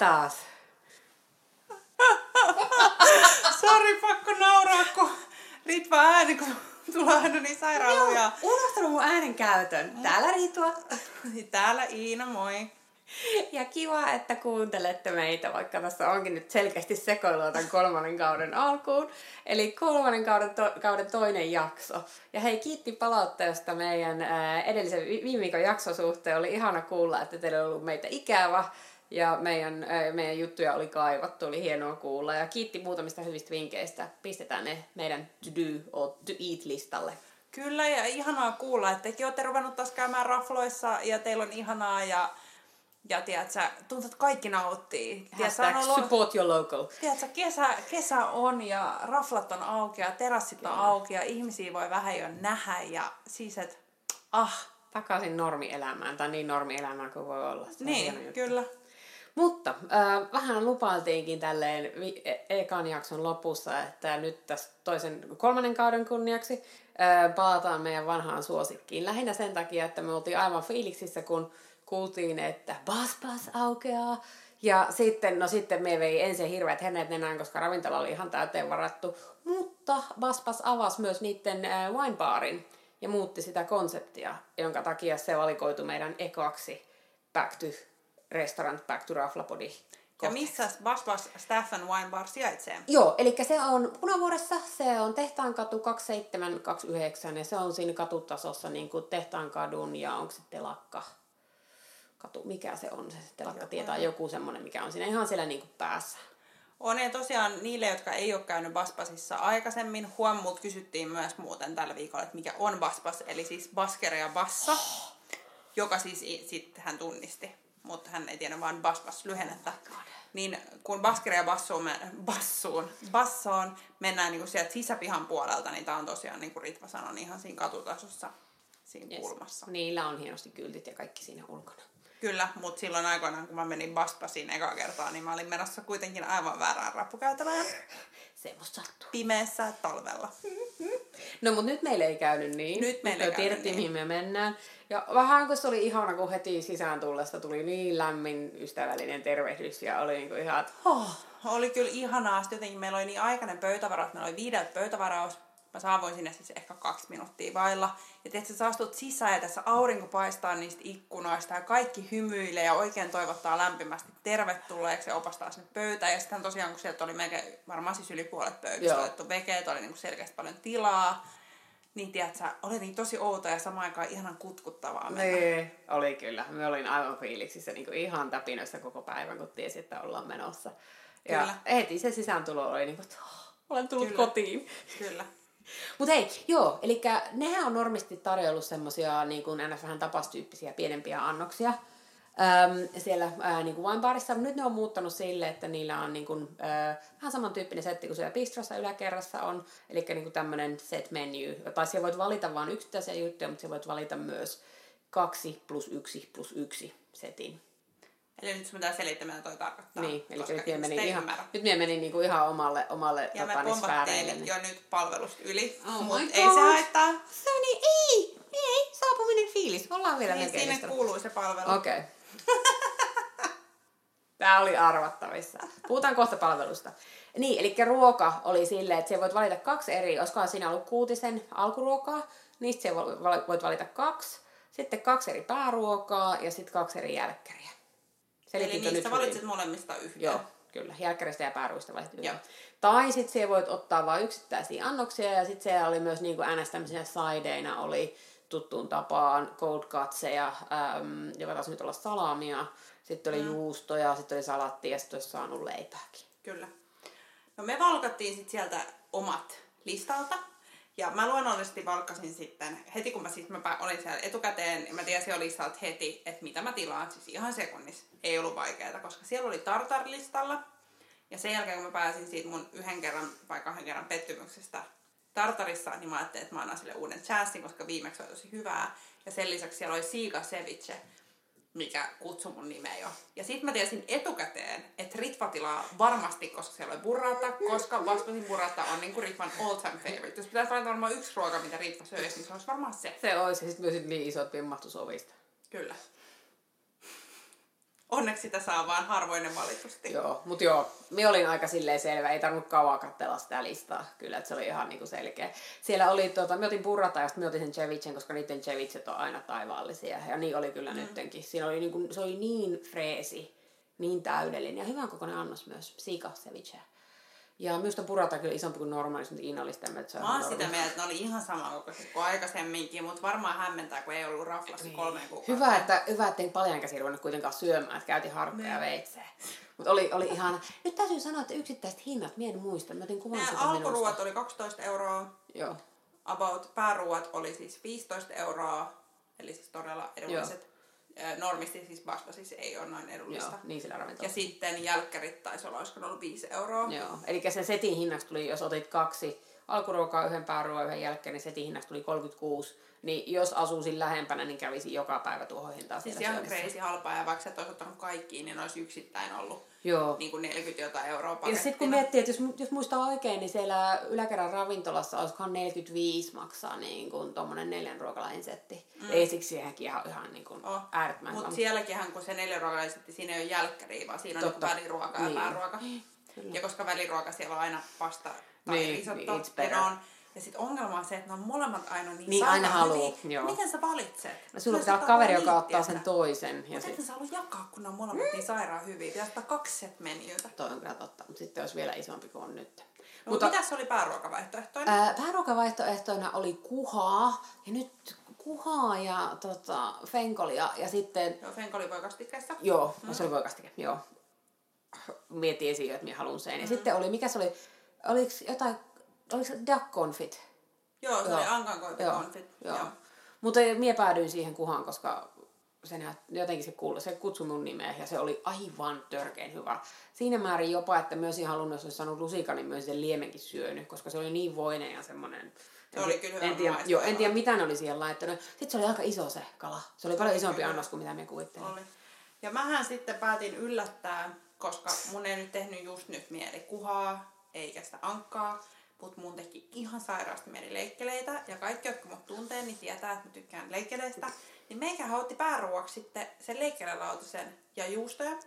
taas. Sori, pakko nauraa, kun Ritva ääni, kun tulee aina niin sairaaluja. Unohtanut mun äänen käytön. Täällä Ritua. Täällä Iina, moi. Ja kiva, että kuuntelette meitä, vaikka tässä onkin nyt selkeästi sekoilua tämän kolmannen kauden alkuun. Eli kolmannen kauden, to- kauden toinen jakso. Ja hei, kiitti palautteesta meidän ää, edellisen vi- viime viikon jakson suhteen. Oli ihana kuulla, että teillä on ollut meitä ikävä. Ja meidän, meidän juttuja oli kaivattu, oli hienoa kuulla. Ja kiitti muutamista hyvistä vinkkeistä. Pistetään ne meidän to do or to eat listalle. Kyllä, ja ihanaa kuulla, että tekin olette ruvennut taas käymään rafloissa, ja teillä on ihanaa, ja, ja tiedätkö, tuntuu, että kaikki nauttii. Tiedätkö, on ollut- support your local. Tiedätkö, kesä, kesä on ja raflat on auki ja terassit on auki ja ihmisiä voi vähän jo nähdä ja siis et, ah, Takaisin normielämään, tai niin normielämään kuin voi olla. Se niin, kyllä. Mutta äh, vähän lupailtiinkin tälleen e- ekan jakson lopussa, että nyt tässä toisen kolmannen kauden kunniaksi äh, palataan meidän vanhaan suosikkiin. Lähinnä sen takia, että me oltiin aivan fiiliksissä, kun kuultiin, että Bas aukeaa. Ja sitten, no sitten me vei ensin hirveät hennet nenään, koska ravintola oli ihan täyteen varattu. Mutta Bas Bas avasi myös niiden äh, winebaarin ja muutti sitä konseptia, jonka takia se valikoitu meidän ekoaksi Back to Restaurant Back to Raflapodi. Ja missä Bas Bas Staffan Wine Bar sijaitsee? Joo, eli se on Punavuoressa, se on Tehtaankatu 2729 ja se on siinä katutasossa niin kuin Tehtaankadun ja onko se telakka? Katu, mikä se on se telakka tietää joku semmoinen, mikä on siinä ihan siellä niin kuin päässä. On ja tosiaan niille, jotka ei ole käynyt Basbasissa aikaisemmin, huom, mut kysyttiin myös muuten tällä viikolla, että mikä on Basbas, eli siis Baskere ja Bassa, joka siis sitten hän tunnisti, mutta hän ei tiedä vaan Basbas lyhennettä. Niin kun Baskere ja Bassuun, me, Bassuun, Bassoon mennään niin sieltä sisäpihan puolelta, niin tämä on tosiaan, niin kuin Ritva sanoi, niin ihan siinä katutasossa, siinä yes. kulmassa. Niillä on hienosti kyltit ja kaikki siinä ulkona. Kyllä, mutta silloin aikoinaan, kun mä menin Basbasiin eka kertaa, niin mä olin menossa kuitenkin aivan väärään rappukäytävään Semmosta sattuu. pimeässä talvella. No mutta nyt meillä ei käynyt niin. Nyt meillä ei käynyt tiedettiin, niin. mihin me mennään. Ja vähän kun se oli ihana, kun heti sisään tullessa tuli niin lämmin ystävällinen tervehdys ja oli niinku ihan, että Oh, oli kyllä ihanaa. Sitten jotenkin meillä oli niin aikainen pöytävaraus. Meillä oli viideltä pöytävaraus. Mä saavuin sinne siis ehkä kaksi minuuttia vailla. Ja tiedätkö, sä astut sisään ja tässä aurinko paistaa niistä ikkunoista ja kaikki hymyilee ja oikein toivottaa lämpimästi tervetulleeksi ja opastaa sinne pöytään. Ja sitten tosiaan, kun sieltä oli melkein varmaan siis yli puolet pöydistä otettu vekeet, oli niin selkeästi paljon tilaa. Niin tiedätkö, oli niin tosi outo ja samaan aikaan ihanan kutkuttavaa mennä. Niin, oli kyllä. Me olin aivan fiiliksissä niin ihan täpinöissä koko päivän, kun tiesi, että ollaan menossa. Ja Kyllä. heti se sisääntulo oli niin kuin, että olen tullut Kyllä. kotiin. Kyllä. Mutta hei, joo, eli nehän on normisti tarjollut semmosia niin kuin ns. vähän tapastyyppisiä pienempiä annoksia äm, siellä ää, niin kuin winebarissa. Nyt ne on muuttanut sille, että niillä on niin kuin, ää, vähän samantyyppinen setti kuin siellä bistrossa yläkerrassa on. Eli niin tämmöinen set menu. Tai siellä voit valita vain yksittäisiä juttuja, mutta siellä voit valita myös kaksi plus yksi plus yksi setin. Eli nyt sun pitää selittää, mitä toi tarkoittaa. niin, eli nyt minä ihmiset menin, ihan, ymmärrä. nyt minä menin niin kuin ihan omalle, omalle Ja me tota, niin, sfääreille. pompattiin jo nyt palvelusta yli, Oh mutta ei se haittaa. Se on niin, ei, ei, saapuminen fiilis. Ollaan vielä Niin listalla. kuuluu se palvelu. Okei. Okay. Tämä oli arvattavissa. Puhutaan kohta palvelusta. Niin, eli ruoka oli silleen, että sä voit valita kaksi eri, olisikohan siinä ollut kuutisen alkuruokaa, niistä sä voit valita kaksi, sitten kaksi eri pääruokaa ja sitten kaksi eri jälkkäriä. Eli niistä hyvin? molemmista yhden. Joo, kyllä. Jälkkäristä ja pääruista valitset Joo. yhden. Tai sitten siellä voit ottaa vain yksittäisiä annoksia ja sitten siellä oli myös niin kuin ns. sideina oli tuttuun tapaan cold cutseja, äm, joka taisi nyt olla salamia, sitten oli mm. juustoja, sitten oli salattia ja sitten olisi saanut leipääkin. Kyllä. No me valkattiin sitten sieltä omat listalta. Ja mä luonnollisesti valkkasin sitten, heti kun mä, siis mä olin siellä etukäteen, ja mä tiesin jo listalta heti, että mitä mä tilaan, siis ihan sekunnissa. Ei ollut vaikeaa, koska siellä oli tartar-listalla. Ja sen jälkeen, kun mä pääsin siitä mun yhden kerran vai kahden kerran pettymyksestä tartarissa, niin mä ajattelin, että mä annan sille uuden chanssin, koska viimeksi oli tosi hyvää. Ja sen lisäksi siellä oli Siika Ceviche, mikä kutsui mun nimeä jo. Ja sitten mä tiesin etukäteen, että Ritva tilaa varmasti, koska siellä oli burrata, koska Vaspasin burrata on niinku Ritvan all time favorite. Jos pitäisi valita varmaan yksi ruoka, mitä Ritva söisi, niin se olisi varmaan se. Se olisi, ja sitten myös niin isot pimmahtusovista. Kyllä. Onneksi sitä saa vaan harvoinen valitusti. Joo, mutta joo, me olin aika silleen selvä, ei tarvinnut kauan katsella sitä listaa, kyllä, että se oli ihan niinku selkeä. Siellä oli, tota, me otin burrata ja sitten me otin sen cevichen, koska niiden cevichet on aina taivaallisia, ja niin oli kyllä mm. nyttenkin. Siinä oli niinku, se oli niin freesi, niin täydellinen ja hyvän kokoinen annos myös, sika ceviche. Ja minusta purata kyllä isompi kuin normaalisti, mutta Iina oli sitä mieltä, että se on Mä oon ihan sitä mieltä, että ne oli ihan samankokoiset kuin aikaisemminkin, mutta varmaan hämmentää, kun ei ollut raflassa kolmeen kuukauteen. Hyvä, että, hyvä, että paljon käsi ruvennut kuitenkaan syömään, että käytiin harkkaa ja veitseä. Mutta oli, oli ihana. Nyt täytyy sanoa, että yksittäiset hinnat, mie en muista. Mä otin kuvan Nämä alkuruuat oli 12 euroa, Joo. about pääruuat oli siis 15 euroa, eli siis todella edulliset. Normisti siis vasta siis ei ole noin edullista. Joo, niin sillä Ja ravintolassa. sitten jälkkärit taisi olla, olisiko ollut 5 euroa. Joo. Eli sen setin hinnaksi tuli, jos otit kaksi alkuruokaa, yhden pääruoan, yhden jälkeen, niin setin hinnaksi tuli 36. Niin jos asuisin lähempänä, niin kävisin joka päivä tuohon hintaan Siis siellä ihan syömässä. crazy halpaa ja vaikka sä et olisi ottanut kaikkiin, niin olisi yksittäin ollut Joo. niin kuin 40 jotain euroa Ja pakettina. sitten kun miettii, että jos, jos muistaa oikein, niin siellä yläkerran ravintolassa olisikohan 45 maksaa niin kuin tommonen neljän ruokalain setti. Mm. Ei siksi siihenkin ihan, ihan niin kuin Oh. äärettömän Mutta hyvä. sielläkin kun se neljä ruokalaisetti, siinä ei ole jälkkäriä, vaan siinä on Totta. niinku väliruoka ja Niin. pääruoka. Kyllä. Ja koska väliruoka siellä on aina pasta tai Niin, risotto, niin, on, ja sitten ongelma on se, että ne on molemmat aina niin, Niin, aina haluu, hyviä. joo. Miten sä valitset? No sulla pitää olla kaveri, joka ottaa sen toisen. Ja sit, sä halua jakaa, kun ne on molemmat niin sairaan hyviä. Pitäisi ottaa kaksi set meniytä. toi on kyllä totta, mutta sitten olisi vielä isompi kuin on nyt. No, mutta mitäs oli pääruokavaihtoehtoinen? Ää, pääruokavaihtoehtoina oli kuhaa, ja nyt kuhaa ja tota, fenkolia, ja sitten, Joo, Fenk oli voikastikkeessa. joo, mm. se oli voikastike, joo. Mietin esiin, että minä haluan sen. Ja sitten oli, mikä se oli, oliko jotain, oliko se duck confit? Joo, se Joo. oli Ankan konfit. Joo. joo. Mutta mie päädyin siihen kuhaan, koska se näyt, jotenkin se, kuului, se kutsui mun nimeä ja se oli aivan törkein hyvä. Siinä määrin jopa, että myös ihan halunnut, jos olisi saanut lusikan, niin myös sen liemenkin syönyt, koska se oli niin voinen ja semmoinen. Se oli kyllä hyvä en tiedä, joo, en tiedä, mitä ne oli siihen laittanut. Sitten se oli aika iso se kala. Se oli paljon isompi kyllä. annos kuin mitä me kuvittelin. Oli. Ja mähän sitten päätin yllättää, koska mun ei nyt tehnyt just nyt mieli kuhaa, eikä sitä ankkaa, mutta mun teki ihan sairaasti mieli leikkeleitä. Ja kaikki, jotka mut tuntee, niin tietää, että mä tykkään leikkeleistä. Niin meikä otti pääruoaksi sitten sen leikkelelautasen ja juustoja.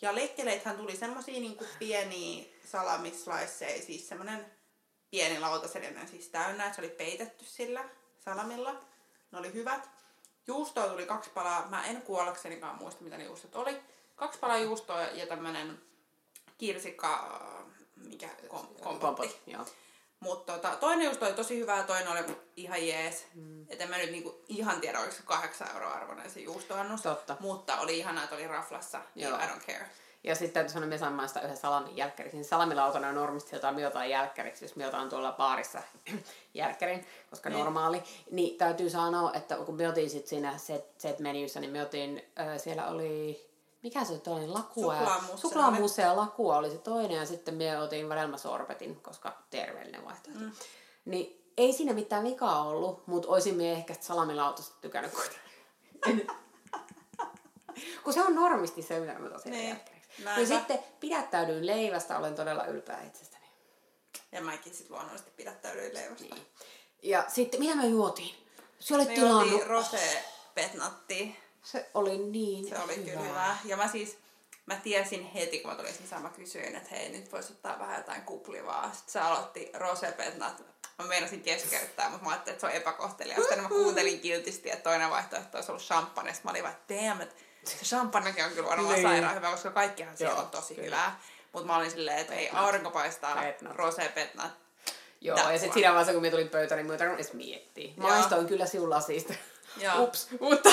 Ja leikkeleithän tuli semmosia niinku pieniä salamisliceja, siis semmonen pieni lautaselinen siis täynnä, se oli peitetty sillä salamilla. Ne oli hyvät. Juustoa tuli kaksi palaa, mä en kuollaksenikaan muista mitä ne juustot oli. Kaksi palaa juustoa ja tämmönen kirsikka, mikä kom, kompotti. Mutta tota, toinen juusto oli tosi hyvä ja toinen oli ihan jees. Mm. Et en mä nyt niinku ihan tiedä, oliko se kahdeksan euroa arvoinen se juustoannus. Totta. Mutta oli ihanaa, että oli raflassa. Niin Joo. I don't care. Ja sitten täytyy sanoa, me saamme sitä yhden salamin jälkkäriksi. Niin salamilautana on normisti jotain me otan jälkkäriksi, jos me otan tuolla baarissa jälkkärin, koska Niin. normaali. Niin täytyy sanoa, että kun me otin sit siinä set, set menyssä, niin me otin, äh, siellä oli, mikä se toinen, lakua. Suklaamusse ja lakua oli se toinen, ja sitten me otin vadelmasorbetin, koska terveellinen vaihtoehto. Mm. Niin ei siinä mitään vikaa ollut, mutta olisin me ehkä salamilautasta tykännyt kuitenkin. kun se on normisti se, mitä mä tosiaan Niin. Ja sitten pidättäydyin leivästä, olen todella ylpeä itsestäni. Ja mäkin sit luonnollisesti pidättäydyin leivästä. Niin. Ja sitten, mitä me juotiin? Se oli Me tilannut. juotiin rose petnattia. Se oli niin Se oli hyvä. kyllä hyvä. Ja mä siis, mä tiesin heti, kun mä tulin sisään, mä kysyin, että hei, nyt voisi ottaa vähän jotain kuplivaa. Sitten se aloitti rosepetnat. Mä meinasin keskeyttää, mutta mä ajattelin, että se on epäkohteliasta. Niin mä kuuntelin kiltisti, että toinen vaihtoehto olisi ollut champagne. Sitten mä olin vaan, että damn, että se champagnekin on kyllä varmaan Niin. sairaan hyvä, koska kaikkihan siellä Joo, on tosi kyllä. hyvää. Mutta mä olin silleen, että ei aurinko paistaa, Petnat. rosepetnat. Joo, That's ja sitten siinä vaiheessa, kun me tulin pöytään, niin mä ei tarvinnut edes miettiä. Maistoin kyllä sinun lasista. Joo. Ups, mutta...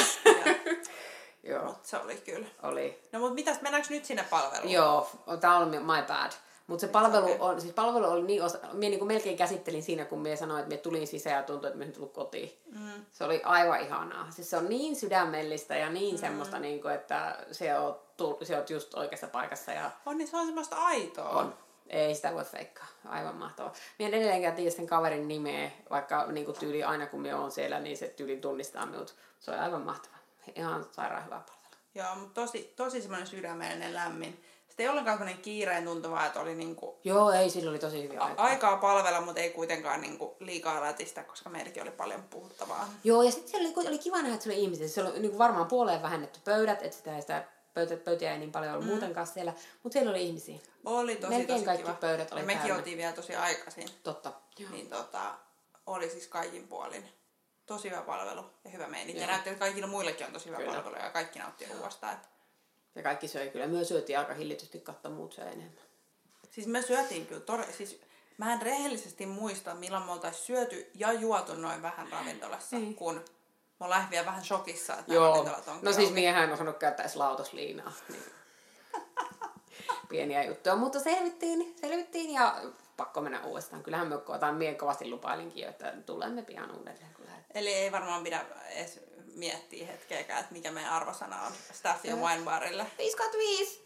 Joo, mut se oli kyllä. oli. No mutta mitäs, mennäänkö nyt sinne palveluun? Joo, tää on my bad. Mutta se palvelu okay. on, siis palvelu oli niin osa, minä niinku melkein käsittelin siinä, kun minä sanoin, että minä tulin sisään ja tuntui, että minä tullut kotiin. Mm. Se oli aivan ihanaa. Siis se on niin sydämellistä ja niin mm. semmoista, niin kuin, että se on, se on just oikeassa paikassa ja On, niin se on semmoista aitoa. on. Ei sitä voi feikkaa. Aivan mahtavaa. Minä en edelleenkään tiedä sen kaverin nimeä, vaikka niin kuin tyyli aina kun minä olen siellä, niin se tyyli tunnistaa minut. Se on aivan mahtava. Ihan sairaan hyvä palvelu. Joo, mutta tosi, tosi semmoinen sydämellinen lämmin. Sitten ei ollenkaan semmoinen kiireen tuntuva, että oli niinku Joo, ei, sillä oli tosi hyviä a- aikaa. aikaa palvella, mutta ei kuitenkaan niinku liikaa lätistä, koska meilläkin oli paljon puhuttavaa. Joo, ja sitten siellä oli, oli kiva nähdä, että se oli ihmisiä. Se oli niin kuin varmaan puoleen vähennetty pöydät, että sitä ei sitä pöytä, pöytiä ei niin paljon ollut mm. muutenkaan siellä, mutta siellä oli ihmisiä. Oli tosi, Melkein tosi kaikki kiva. pöydät oli ja mekin täynnä. oltiin vielä tosi aikaisin. Totta. Joo. Niin tota, oli siis kaikin puolin tosi hyvä palvelu ja hyvä meininki. Ja näytti, että kaikilla muillekin on tosi hyvä Kyllä. palvelu ja kaikki nautti ruoasta. Että... Ja kaikki söi kyllä. Myös syötiin aika hillitysti, katto muut söi enemmän. Siis me syötiin kyllä todella, siis mä en rehellisesti muista, milloin me oltais syöty ja juotu noin vähän ravintolassa, Niin. kun mä olen vielä vähän shokissa, että Joo. ravintolat on No siis miehän en osannut käyttää edes lautosliinaa. Niin. Pieniä juttuja, mutta selvittiin, selvittiin ja pakko mennä uudestaan. Kyllähän me otan mien kovasti lupailinkin, jo, että tulemme pian uudelleen. Lähdetään. Eli ei varmaan pidä edes miettiä hetkeäkään, että mikä meidän arvosana on Staff ja Joo. Wine Barille. 55!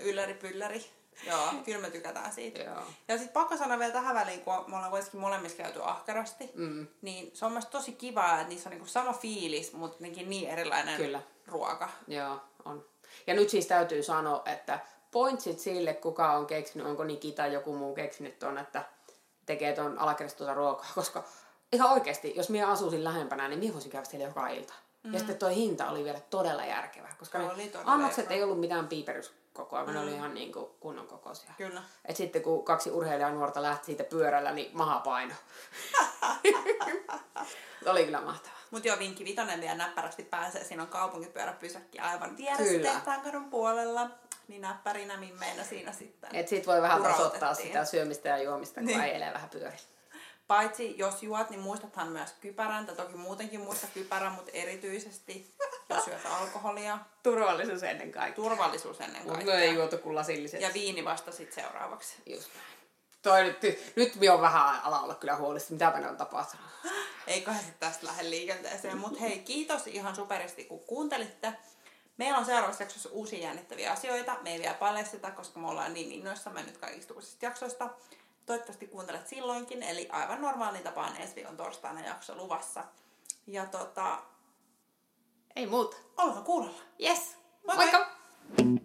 Ylläri pylläri. Joo, kyllä me tykätään siitä. Joo. Ja sitten pakko sanoa vielä tähän väliin, kun me ollaan kuitenkin molemmissa käyty ahkerasti, Mm. niin se on myös tosi kiva, että niissä on niinku sama fiilis, mutta niin erilainen Kyllä. ruoka. Joo, on. Ja nyt siis täytyy sanoa, että pointsit sille, kuka on keksinyt, onko Niki tai joku muu keksinyt ton, että tekee ton alakerrasta tuota ruokaa, koska ihan oikeasti, jos minä asuisin lähempänä, niin minä voisin käydä siellä joka ilta. Mm. Ja sitten toi hinta oli vielä todella järkevä, koska ne annokset ei ollut mitään piiperyskokoa, vaan ne oli ihan niin kuin kunnon kokoisia. Kyllä. Et sitten kun kaksi urheilijaa nuorta lähti siitä pyörällä, niin maha paino. Oli kyllä mahtavaa. Mutta joo, vinkki vitonen vielä näppärästi pääsee. Siinä on kaupunkipyöräpysäkki aivan vieressä Kyllä. tehtaankadun puolella. Niin näppärinä mimmeinä siinä sitten. Et sit voi vähän tasoittaa sitä syömistä ja juomista, kun Niin. äilee vähän pyöri. Paitsi jos juot, niin muistathan myös kypärän, tai toki muutenkin muista kypärän, mutta erityisesti jos syöt alkoholia. Turvallisuus ennen kaikkea. Turvallisuus ennen Mutta kaikkea. me ei juotu kuin lasilliset. Ja viini vasta sitten seuraavaksi. Just näin. Toi nyt, nyt minä on vähän ala olla kyllä huolissa, mitä ne on tapahtunut. Eiköhän sitten tästä lähde liikenteeseen. Mutta hei, kiitos ihan superisti, kun kuuntelitte. Meillä on seuraavassa jaksossa uusia jännittäviä asioita. Me ei vielä paljasteta, koska me ollaan niin innoissamme nyt kaikista uusista jaksoista. Toivottavasti kuuntelet silloinkin, eli aivan normaaliin tapaan ensi viikon torstaina jakso luvassa. Ja tota, Ei muuta. ollaan kuulolla. Yes. Moi moi. Moikka!